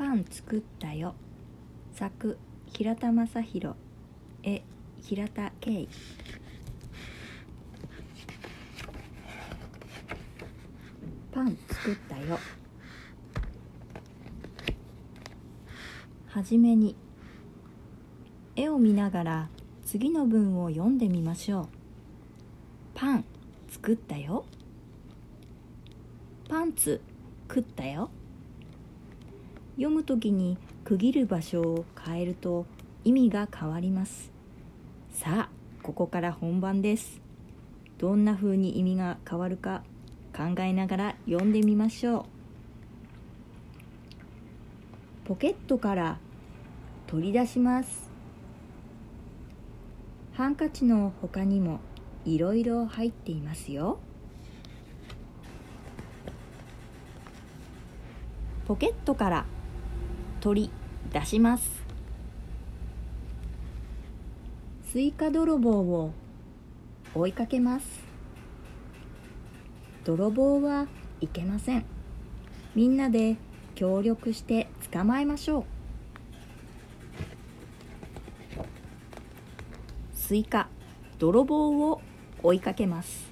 パン作ったよ。作平田正宏。絵平田圭。パン作ったよ。はじめに。絵を見ながら次の文を読んでみましょう。パン作ったよ。パンツ食ったよ。読むときに区切る場所を変えると意味が変わります。さあここから本番です。どんな風に意味が変わるか考えながら読んでみましょう。ポケットから取り出します。ハンカチの他にもいろいろ入っていますよ。ポケットから取り出します。スイカ泥棒を追いかけます。泥棒はいけません。みんなで協力して捕まえましょう。スイカ泥棒を追いかけます。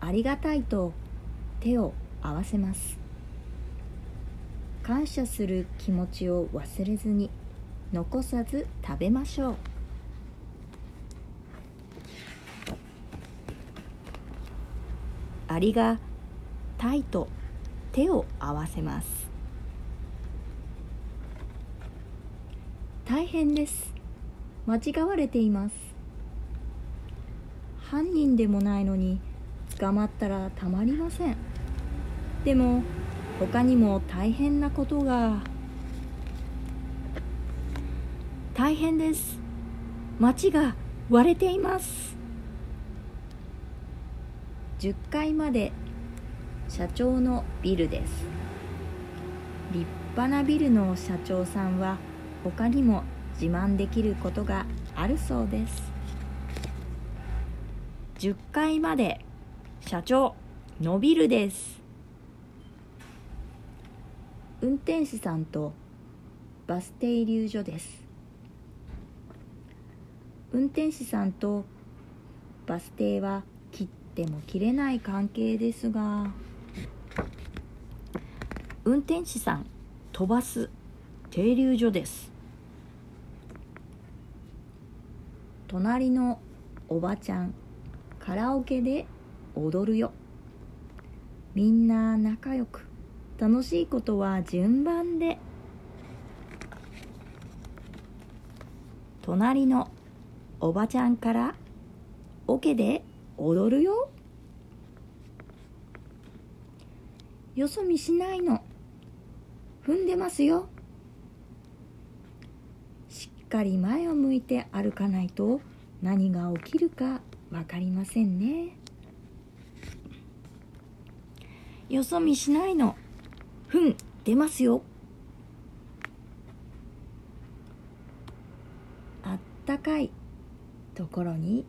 ありがたいと手を合わせます。感謝する気持ちを忘れずに残さず食べましょう。ありがたいと手を合わせます。大変です。間違われています。犯人でもないのに捕まったらたまりません。でも他にも大変なことが。大変です。街が割れています。10階まで社長のビルです。立派なビルの社長さんは他にも自慢できることがあるそうです。10階まで社長のビルです。運転手さんとバス停留所です。運転手さんとバス停は切っても切れない関係ですが運転手さん飛ばす停留所です。隣のおばちゃんカラオケで踊るよ。みんな仲良く。楽しいことは順番で。隣のおばちゃんからオケで踊るよ。よそ見しないの。踏んでますよ。しっかり前を向いて歩かないと何が起きるか分かりませんね。よそ見しないの。ふん出ますよ。あったかいところに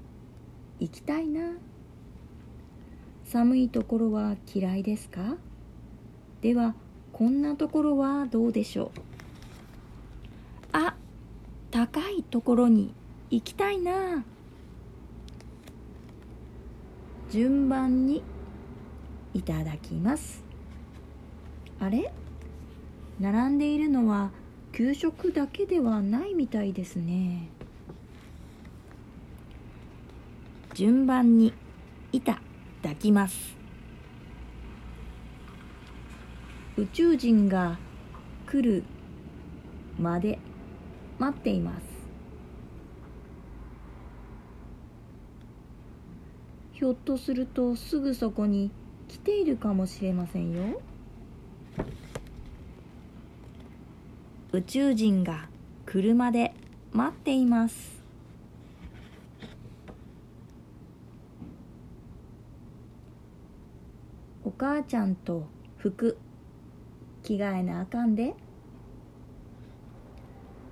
行きたいな。寒いところは嫌いですか？ではこんなところはどうでしょう？あ高いところに行きたいな。順番にいただきます。あれ？並んでいるのは給食だけではないみたいですね。順番にいただきます。宇宙人が来るまで待っています。ひょっとするとすぐそこに来ているかもしれませんよ。宇宙人が車で待っています。お母ちゃんと服着替えなあかんで。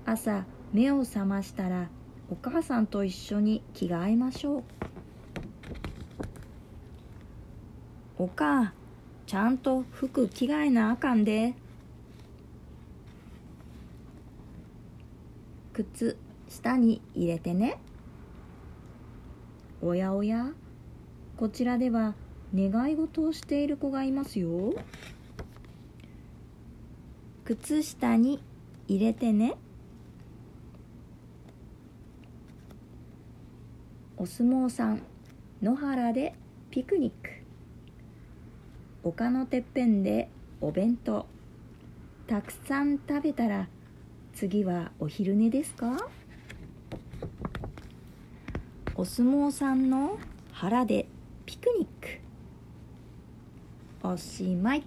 朝目を覚ましたらお母さんと一緒に着替えましょう。お母ちゃんと服着替えなあかんで。靴下に入れてね。おやおや。こちらでは願い事をしている子がいますよ。靴下に入れてね。お相撲さん野原でピクニック。丘のてっぺんでお弁当。たくさん食べたら次はお昼寝ですか？お相撲さんの腹でピクニック。おしまい。